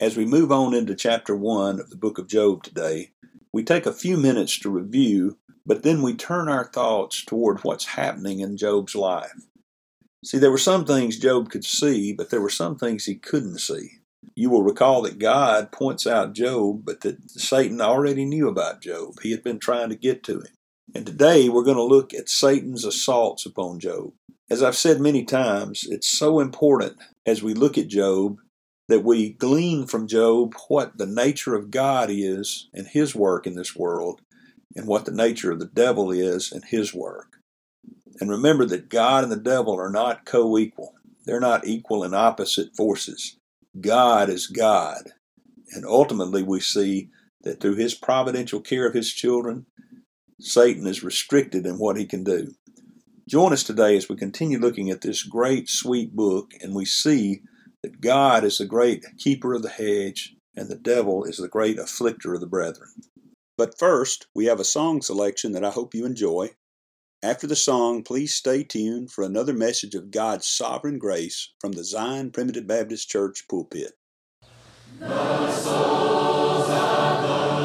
As we move on into chapter 1 of the book of Job today, we take a few minutes to review, but then we turn our thoughts toward what's happening in Job's life. See, there were some things Job could see, but there were some things he couldn't see. You will recall that God points out Job, but that Satan already knew about Job. He had been trying to get to him. And today we're going to look at Satan's assaults upon Job. As I've said many times, it's so important as we look at Job that we glean from Job what the nature of God is and his work in this world, and what the nature of the devil is and his work. And remember that God and the devil are not co equal, they're not equal and opposite forces. God is God. And ultimately, we see that through his providential care of his children, Satan is restricted in what he can do. Join us today as we continue looking at this great, sweet book and we see that God is the great keeper of the hedge, and the devil is the great afflicter of the brethren. But first, we have a song selection that I hope you enjoy. After the song, please stay tuned for another message of God's sovereign grace from the Zion Primitive Baptist Church pulpit. The souls of those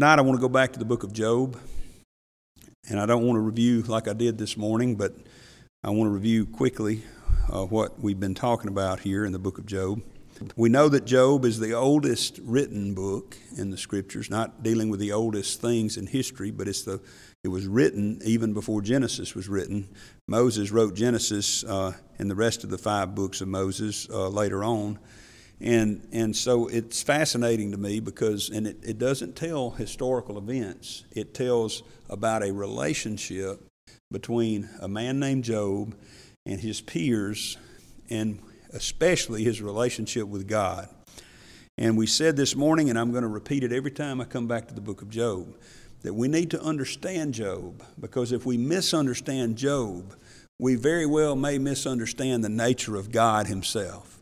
Tonight, I want to go back to the book of Job. And I don't want to review like I did this morning, but I want to review quickly uh, what we've been talking about here in the book of Job. We know that Job is the oldest written book in the scriptures, not dealing with the oldest things in history, but it's the it was written even before Genesis was written. Moses wrote Genesis uh, and the rest of the five books of Moses uh, later on. And, and so it's fascinating to me because, and it, it doesn't tell historical events, it tells about a relationship between a man named Job and his peers, and especially his relationship with God. And we said this morning, and I'm going to repeat it every time I come back to the book of Job, that we need to understand Job because if we misunderstand Job, we very well may misunderstand the nature of God Himself.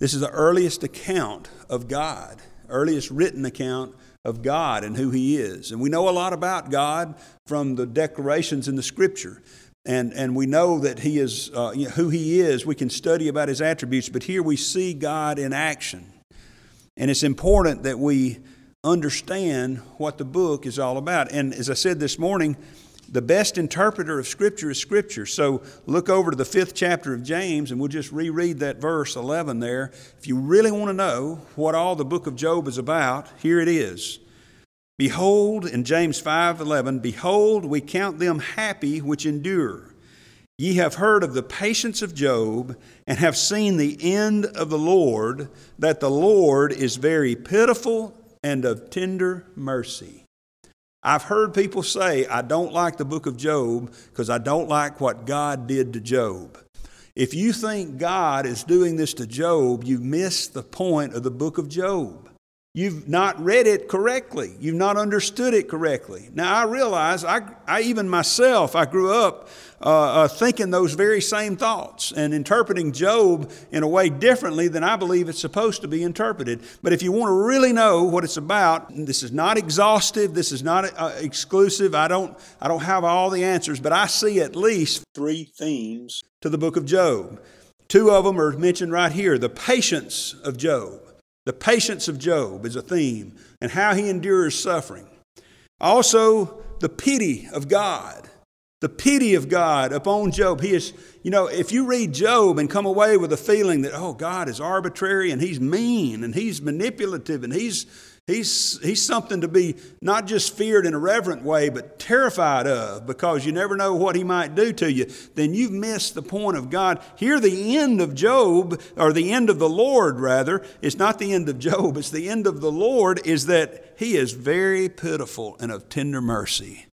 This is the earliest account of God, earliest written account of God and who He is. And we know a lot about God from the declarations in the Scripture. And, and we know that He is uh, you know, who He is. We can study about His attributes, but here we see God in action. And it's important that we understand what the book is all about. And as I said this morning, the best interpreter of Scripture is Scripture. So look over to the fifth chapter of James, and we'll just reread that verse 11 there. If you really want to know what all the book of Job is about, here it is. Behold, in James 5:11, behold, we count them happy which endure. Ye have heard of the patience of Job, and have seen the end of the Lord, that the Lord is very pitiful and of tender mercy. I've heard people say, I don't like the book of Job because I don't like what God did to Job. If you think God is doing this to Job, you miss the point of the book of Job. You've not read it correctly. You've not understood it correctly. Now, I realize, I, I even myself, I grew up uh, uh, thinking those very same thoughts and interpreting Job in a way differently than I believe it's supposed to be interpreted. But if you want to really know what it's about, this is not exhaustive, this is not uh, exclusive. I don't, I don't have all the answers, but I see at least three themes to the book of Job. Two of them are mentioned right here the patience of Job. The patience of Job is a theme, and how he endures suffering. Also, the pity of God. The pity of God upon Job. He is, you know, if you read Job and come away with a feeling that, oh, God is arbitrary and he's mean and he's manipulative and he's He's, he's something to be not just feared in a reverent way, but terrified of because you never know what he might do to you. Then you've missed the point of God. Here, the end of Job, or the end of the Lord, rather, it's not the end of Job, it's the end of the Lord, is that he is very pitiful and of tender mercy.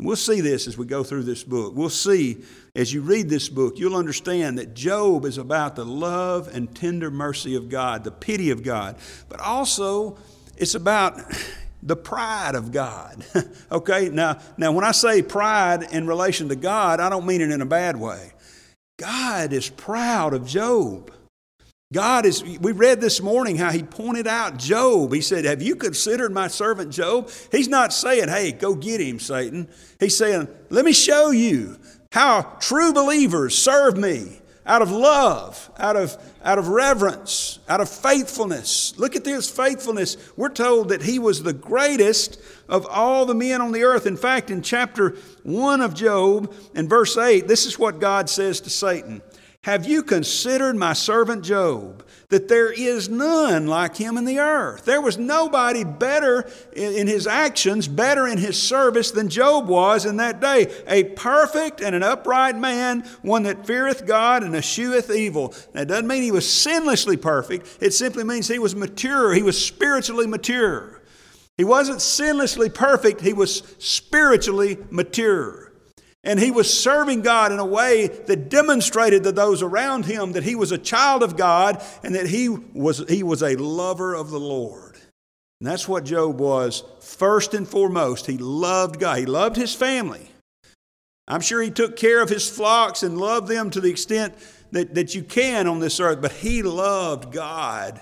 We'll see this as we go through this book. We'll see as you read this book, you'll understand that Job is about the love and tender mercy of God, the pity of God, but also it's about the pride of God. okay, now, now when I say pride in relation to God, I don't mean it in a bad way. God is proud of Job. God is, we read this morning how he pointed out Job. He said, Have you considered my servant Job? He's not saying, Hey, go get him, Satan. He's saying, Let me show you how true believers serve me out of love, out of, out of reverence, out of faithfulness. Look at this faithfulness. We're told that he was the greatest of all the men on the earth. In fact, in chapter 1 of Job, in verse 8, this is what God says to Satan Have you considered my servant Job? that there is none like him in the earth. There was nobody better in his actions, better in his service than Job was in that day. A perfect and an upright man, one that feareth God and escheweth evil. That doesn't mean he was sinlessly perfect, it simply means he was mature, he was spiritually mature. He wasn't sinlessly perfect, he was spiritually mature. And he was serving God in a way that demonstrated to those around him that he was a child of God and that he was, he was a lover of the Lord. And that's what Job was first and foremost. He loved God, he loved his family. I'm sure he took care of his flocks and loved them to the extent that, that you can on this earth, but he loved God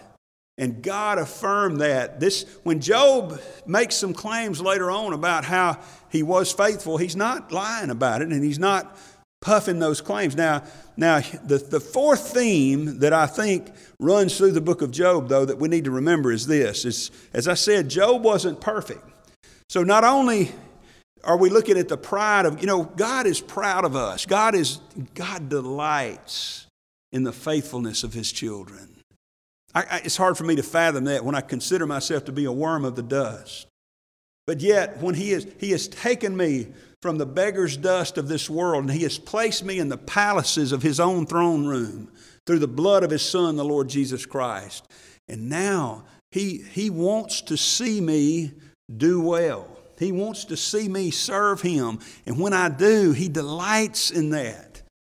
and God affirmed that. This, when Job makes some claims later on about how he was faithful, he's not lying about it and he's not puffing those claims. Now, now the, the fourth theme that I think runs through the book of Job, though, that we need to remember is this. Is, as I said, Job wasn't perfect. So not only are we looking at the pride of, you know, God is proud of us. God is God delights in the faithfulness of his children. I, I, it's hard for me to fathom that when I consider myself to be a worm of the dust. But yet, when he, is, he has taken me from the beggar's dust of this world and he has placed me in the palaces of his own throne room through the blood of his Son, the Lord Jesus Christ. And now he, he wants to see me do well. He wants to see me serve him. And when I do, he delights in that.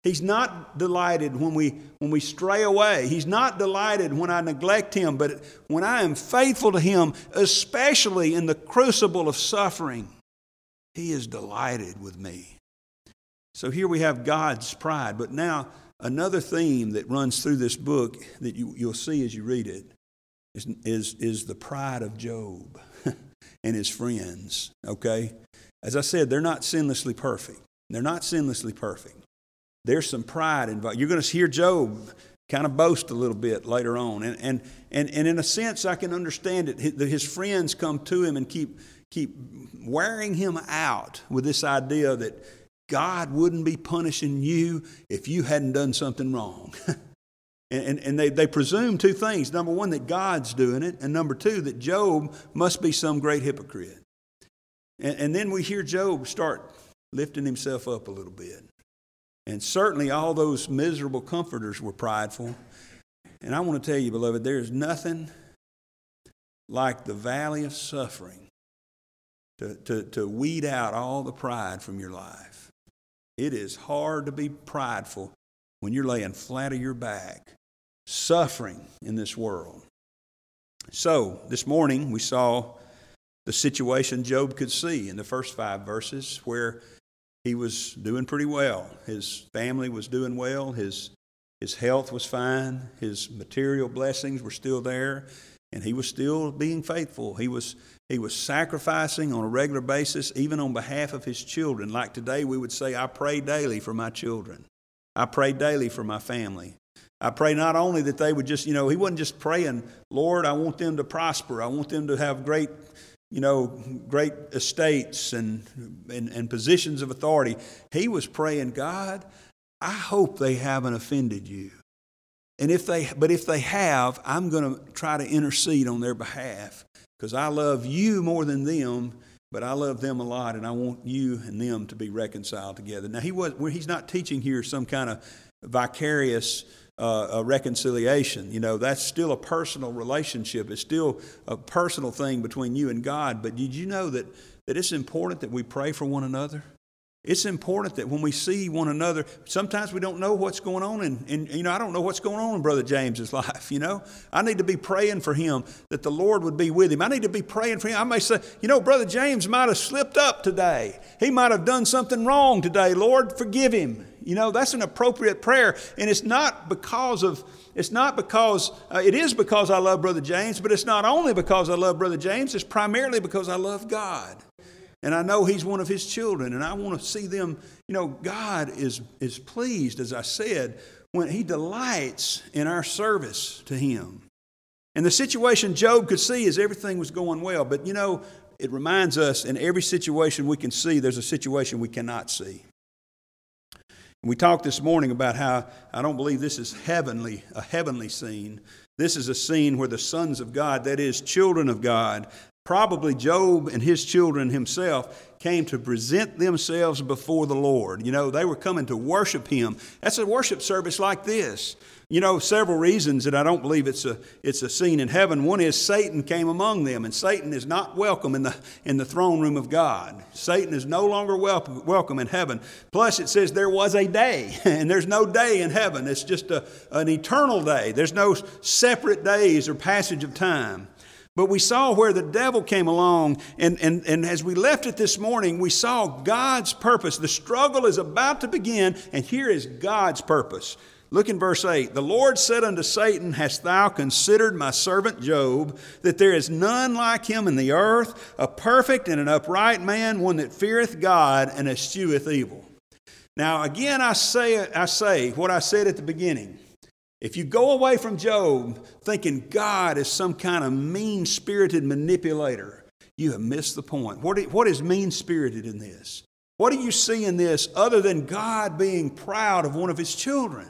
He's not delighted when we, when we stray away. He's not delighted when I neglect Him, but when I am faithful to Him, especially in the crucible of suffering, He is delighted with me. So here we have God's pride. But now, another theme that runs through this book that you, you'll see as you read it is, is, is the pride of Job and his friends. Okay? As I said, they're not sinlessly perfect. They're not sinlessly perfect there's some pride involved. You're going to hear Job kind of boast a little bit later on. And, and, and, and in a sense, I can understand it. His friends come to him and keep, keep wearing him out with this idea that God wouldn't be punishing you if you hadn't done something wrong. and, and they, they presume two things. Number one, that God's doing it. And number two, that Job must be some great hypocrite. And, and then we hear Job start lifting himself up a little bit. And certainly all those miserable comforters were prideful. And I want to tell you, beloved, there is nothing like the valley of suffering to, to, to weed out all the pride from your life. It is hard to be prideful when you're laying flat of your back, suffering in this world. So, this morning we saw the situation Job could see in the first five verses where he was doing pretty well. His family was doing well. His, his health was fine. His material blessings were still there. And he was still being faithful. He was, he was sacrificing on a regular basis, even on behalf of his children. Like today, we would say, I pray daily for my children. I pray daily for my family. I pray not only that they would just, you know, he wasn't just praying, Lord, I want them to prosper. I want them to have great you know, great estates and, and, and positions of authority. He was praying, God, I hope they haven't offended you. And if they, but if they have, I'm going to try to intercede on their behalf because I love you more than them, but I love them a lot, and I want you and them to be reconciled together. Now he was, he's not teaching here some kind of vicarious uh, a reconciliation. You know, that's still a personal relationship. It's still a personal thing between you and God. But did you know that, that it's important that we pray for one another? It's important that when we see one another, sometimes we don't know what's going on. And, and, you know, I don't know what's going on in Brother James's life, you know. I need to be praying for him that the Lord would be with him. I need to be praying for him. I may say, you know, Brother James might have slipped up today. He might have done something wrong today. Lord, forgive him. You know, that's an appropriate prayer. And it's not because of, it's not because, uh, it is because I love Brother James, but it's not only because I love Brother James, it's primarily because I love God. And I know he's one of his children, and I want to see them. You know, God is, is pleased, as I said, when he delights in our service to him. And the situation Job could see is everything was going well. But you know, it reminds us in every situation we can see, there's a situation we cannot see. We talked this morning about how I don't believe this is heavenly, a heavenly scene. This is a scene where the sons of God, that is, children of God, Probably Job and his children himself came to present themselves before the Lord. You know, they were coming to worship him. That's a worship service like this. You know, several reasons that I don't believe it's a, it's a scene in heaven. One is Satan came among them, and Satan is not welcome in the, in the throne room of God. Satan is no longer welcome, welcome in heaven. Plus, it says there was a day, and there's no day in heaven. It's just a, an eternal day. There's no separate days or passage of time. But we saw where the devil came along, and, and, and as we left it this morning, we saw God's purpose. The struggle is about to begin, and here is God's purpose. Look in verse 8. The Lord said unto Satan, Hast thou considered my servant Job, that there is none like him in the earth, a perfect and an upright man, one that feareth God and escheweth evil? Now, again, I say, I say what I said at the beginning. If you go away from Job thinking God is some kind of mean spirited manipulator, you have missed the point. What, is mean spirited in this? What do you see in this other than God being proud of one of his children?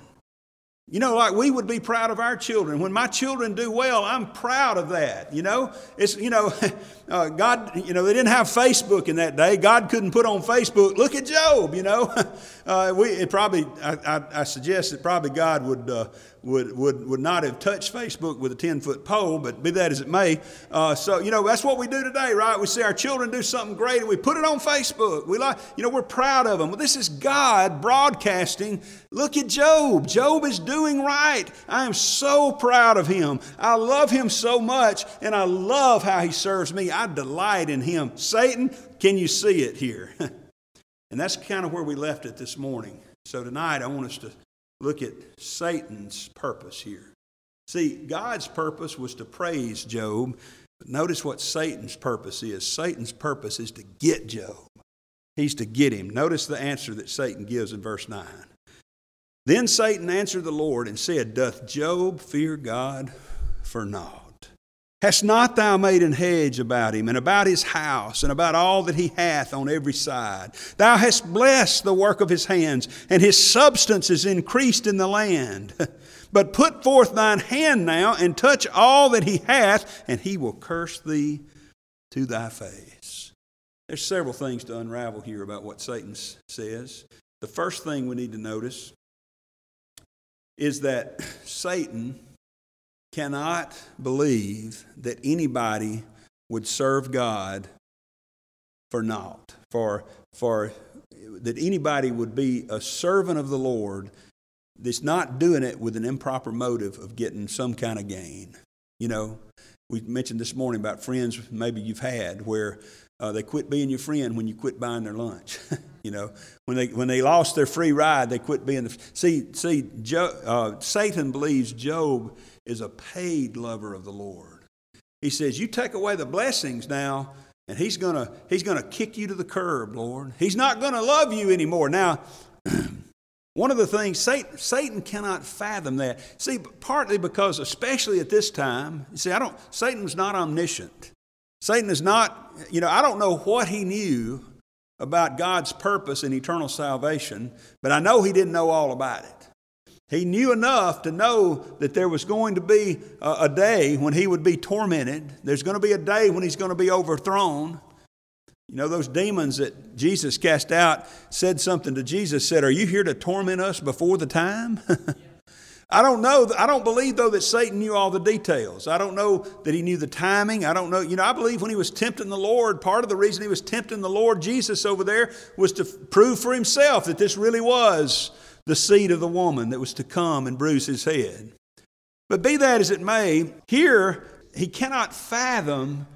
You know, like we would be proud of our children. When my children do well, I'm proud of that. You know, it's, you know, uh, God, you know, they didn't have Facebook in that day. God couldn't put on Facebook, look at Job, you know. Uh, we, it probably, I, I, I, suggest that probably God would, uh, would, would, would not have touched Facebook with a 10 foot pole, but be that as it may. Uh, so, you know, that's what we do today, right? We see our children do something great and we put it on Facebook. We like, you know, we're proud of them. Well, this is God broadcasting. Look at Job. Job is doing right. I am so proud of him. I love him so much and I love how he serves me. I delight in him. Satan, can you see it here? and that's kind of where we left it this morning. So tonight I want us to look at Satan's purpose here. See, God's purpose was to praise Job, but notice what Satan's purpose is. Satan's purpose is to get Job. He's to get him. Notice the answer that Satan gives in verse 9. Then Satan answered the Lord and said, Doth Job fear God for naught? Hast not thou made an hedge about him, and about his house, and about all that he hath on every side? Thou hast blessed the work of his hands, and his substance is increased in the land. But put forth thine hand now, and touch all that he hath, and he will curse thee to thy face. There's several things to unravel here about what Satan says. The first thing we need to notice is that Satan cannot believe that anybody would serve God for naught, for, for that anybody would be a servant of the Lord that's not doing it with an improper motive of getting some kind of gain. You know, we mentioned this morning about friends maybe you've had where uh, they quit being your friend when you quit buying their lunch. you know, when they when they lost their free ride, they quit being the. See, see, Job, uh, Satan believes Job is a paid lover of the Lord. He says, You take away the blessings now, and he's gonna he's gonna kick you to the curb, Lord. He's not gonna love you anymore. Now, one of the things Satan, Satan cannot fathom that. See, partly because, especially at this time, you see, I don't Satan's not omniscient. Satan is not, you know, I don't know what he knew about God's purpose in eternal salvation, but I know he didn't know all about it. He knew enough to know that there was going to be a, day when he would be tormented. There's going to be a day when he's going to be overthrown. You know, those demons that Jesus cast out said something to Jesus, said, Are you here to torment us before the time? I don't know. I don't believe, though, that Satan knew all the details. I don't know that he knew the timing. I don't know. You know, I believe when he was tempting the Lord, part of the reason he was tempting the Lord Jesus over there was to prove for himself that this really was the seed of the woman that was to come and bruise his head. But be that as it may, here he cannot fathom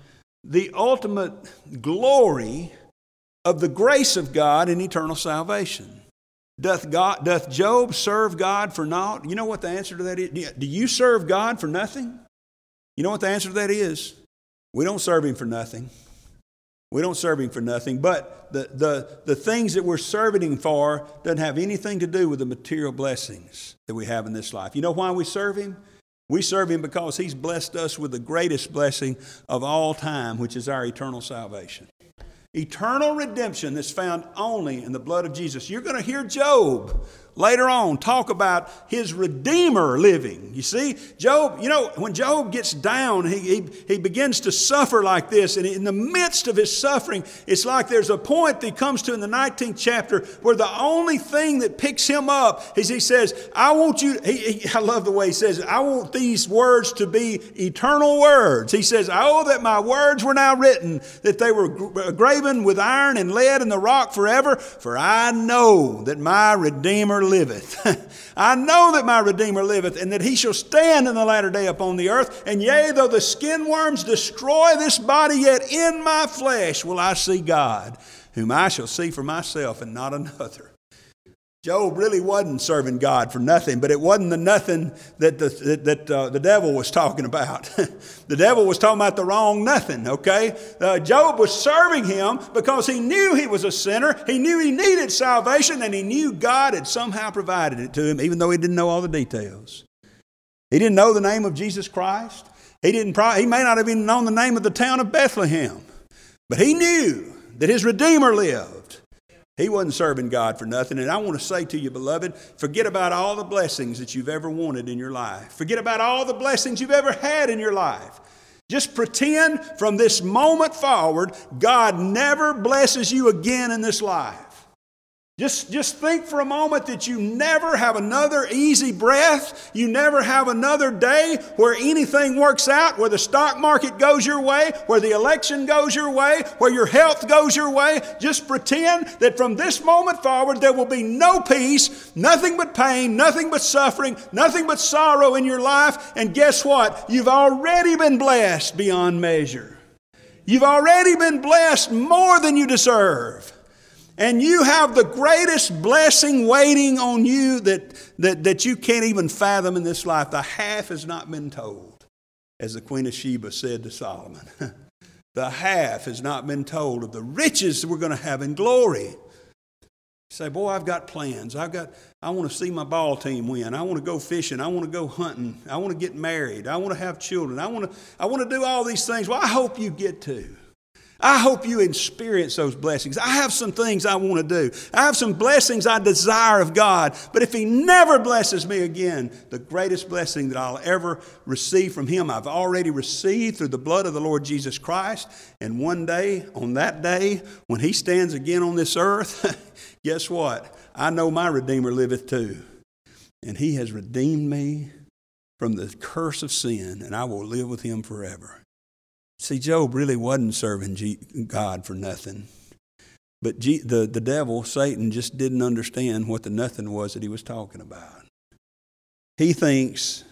the ultimate glory of the grace of God in eternal salvation. Doth, God, doth Job serve God for naught? You know what the answer to that is? Do you serve God for nothing? You know what the answer to that is? We don't serve Him for nothing. We don't serve Him for nothing, but the, the, the things that we're serving Him for doesn't have anything to do with the material blessings that we have in this life. You know why we serve Him? We serve Him because He's blessed us with the greatest blessing of all time, which is our eternal salvation. Eternal redemption that's found only in the blood of Jesus. You're going to hear Job later on talk about his Redeemer living. You see, Job, you know, when Job gets down, he, he, he begins to suffer like this. And in the midst of his suffering, it's like there's a point that he comes to in the 19th chapter where the only thing that picks him up is he says, I want you, he, he, I love the way he says I want these words to be eternal words. He says, Oh, that my words were now written, that they were uh, graven with iron and lead in the rock forever, for I know that my Redeemer liveth. I know that my Redeemer liveth, and that he shall stand in the latter day upon the earth. And yea, though the skin worms destroy this body, yet in my flesh will I see God, whom I shall see for myself and not another. Job really wasn't serving God for nothing, but it wasn't the nothing that the, that, that uh, the devil was talking about. the devil was talking about the wrong nothing, okay? Uh, Job was serving him because he knew he was a sinner, he knew he needed salvation, and he knew God had somehow provided it to him, even though he didn't know all the details. He didn't know the name of Jesus Christ. He, didn't pro- he may not have even known the name of the town of Bethlehem. But he knew that his Redeemer lived. He wasn't serving God for nothing. And I want to say to you, beloved, forget about all the blessings that you've ever wanted in your life. Forget about all the blessings you've ever had in your life. Just pretend from this moment forward, God never blesses you again in this life. Just, just think for a moment that you never have another easy breath. You never have another day where anything works out, where the stock market goes your way, where the election goes your way, where your health goes your way. Just pretend that from this moment forward there will be no peace, nothing but pain, nothing but suffering, nothing but sorrow in your life. And guess what? You've already been blessed beyond measure. You've already been blessed more than you deserve. And you have the greatest blessing waiting on you that, that, that you can't even fathom in this life. The half has not been told, as the Queen of Sheba said to Solomon. the half has not been told of the riches we're going to have in glory. You say, boy, I've got plans. I've got, I want to see my ball team win. I want to go fishing. I want to go hunting. I want to get married. I want to have children. I want to, I want to do all these things. Well, I hope you get to. I hope you experience those blessings. I have some things I want to do. I have some blessings I desire of God. But if He never blesses me again, the greatest blessing that I'll ever receive from Him, I've already received through the blood of the Lord Jesus Christ. And one day, on that day, when He stands again on this earth, guess what? I know my Redeemer liveth too. And He has redeemed me from the curse of sin, and I will live with Him forever. See, Job really wasn't serving God for nothing. But the, the devil, Satan, just didn't understand what the nothing was that he was talking about. He thinks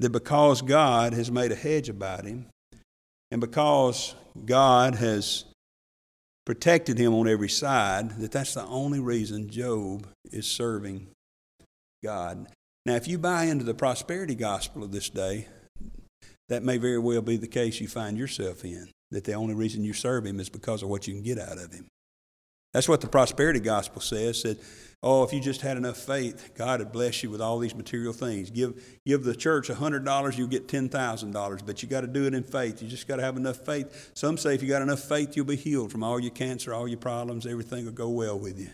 that because God has made a hedge about him, and because God has protected him on every side, that that's the only reason Job is serving God. Now, if you buy into the prosperity gospel of this day, that may very well be the case you find yourself in, that the only reason you serve Him is because of what you can get out of Him. That's what the prosperity gospel says. That, oh, if you just had enough faith, God would bless you with all these material things. Give, give the church $100, you'll get $10,000, but you got to do it in faith. You just got to have enough faith. Some say if you got enough faith, you'll be healed from all your cancer, all your problems, everything will go well with you.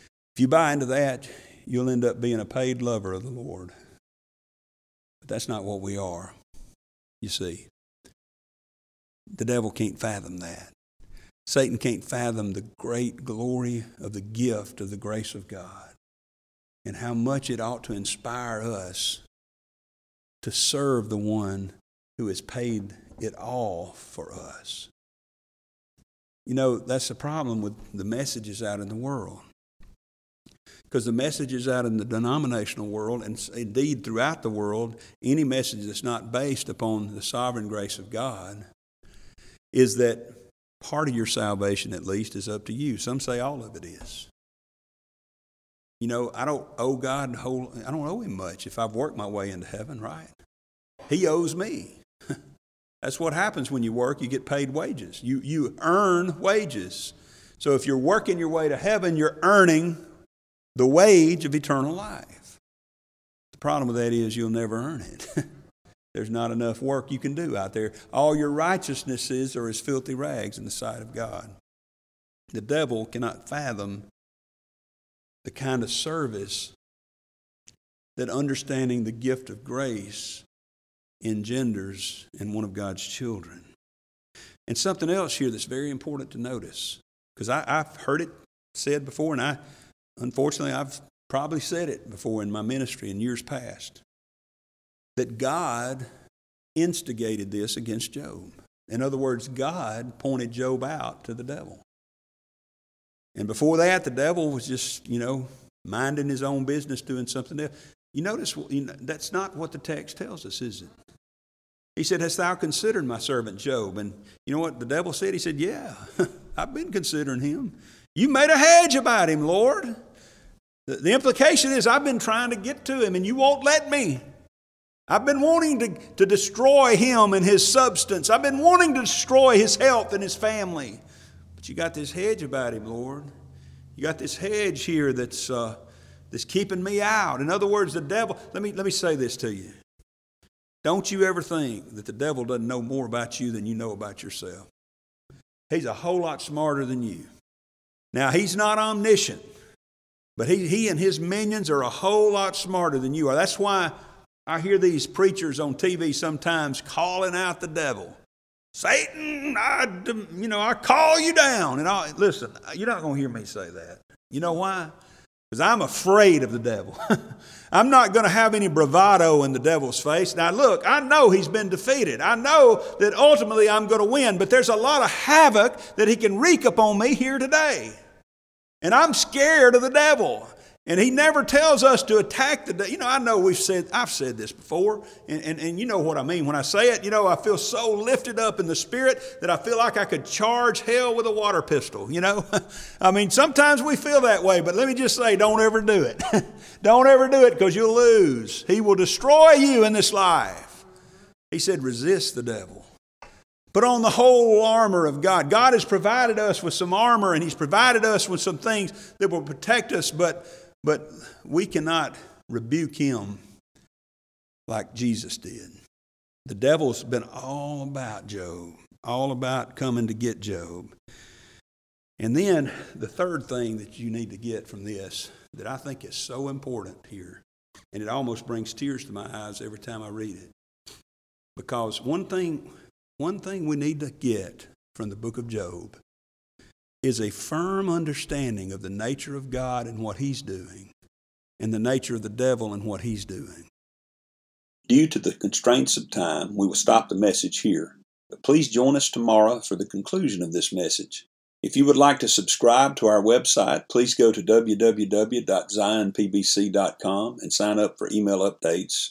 If you buy into that, you'll end up being a paid lover of the Lord. But that's not what we are you see. The devil can't fathom that. Satan can't fathom the great glory of the gift of the grace of God and how much it ought to inspire us to serve the one who has paid it all for us. You know, that's the problem with the messages out in the world. Because the messages out in the denominational world, and indeed throughout the world, any message that's not based upon the sovereign grace of God, is that part of your salvation, at least, is up to you. Some say all of it is. You know, I don't owe God whole, I don't owe Him much if I've worked my way into heaven, right? He owes me. That's what happens when you work. You get paid wages. You, you earn wages. So if you're working your way to heaven, you're earning the wage of eternal life. The problem with that is you'll never earn it. There's not enough work you can do out there. All your righteousnesses are as filthy rags in the sight of God. The devil cannot fathom the kind of service that understanding the gift of grace engenders in one of God's children. And something else here that's very important to notice, because I've heard it said before, and I Unfortunately, I've probably said it before in my ministry in years past that God instigated this against Job. In other words, God pointed Job out to the devil. And before that, the devil was just, you know, minding his own business, doing something else. You notice you know, that's not what the text tells us, is it? He said, Hast thou considered my servant Job? And you know what the devil said? He said, Yeah, I've been considering him. You made a hedge about him, Lord. The, the implication is, I've been trying to get to him and you won't let me. I've been wanting to, to destroy him and his substance. I've been wanting to destroy his health and his family. But you got this hedge about him, Lord. You got this hedge here that's, uh, that's keeping me out. In other words, the devil, let me, let me say this to you. Don't you ever think that the devil doesn't know more about you than you know about yourself. He's a whole lot smarter than you. Now, he's not omniscient, but he, he and his minions are a whole lot smarter than you are. That's why I hear these preachers on TV sometimes calling out the devil. Satan, I, you know, I call you down. And I, listen, you're not going to hear me say that. You know why? Because I'm afraid of the devil. I'm not going to have any bravado in the devil's face. Now, look, I know he's been defeated. I know that ultimately I'm going to win, but there's a lot of havoc that he can wreak upon me here today. And I'm scared of the devil. And he never tells us to attack the, devil. you know, I know we've said, I've said this before, and, and, and you know what I mean. When I say it, you know, I feel so lifted up in the spirit that I feel like I could charge hell with a water pistol, you know. I mean, sometimes we feel that way, but let me just say, don't ever do it. don't ever do it because you'll lose. He will destroy you in this life. He said, resist the devil. Put on the whole armor of God. God has provided us with some armor and He's provided us with some things that will protect us, but but we cannot rebuke him like Jesus did. The devil's been all about Job, all about coming to get Job. And then the third thing that you need to get from this that I think is so important here, and it almost brings tears to my eyes every time I read it. Because one thing, one thing we need to get from the book of Job is a firm understanding of the nature of God and what He's doing, and the nature of the devil and what he's doing. Due to the constraints of time, we will stop the message here. But please join us tomorrow for the conclusion of this message. If you would like to subscribe to our website, please go to www.zionpbc.com and sign up for email updates.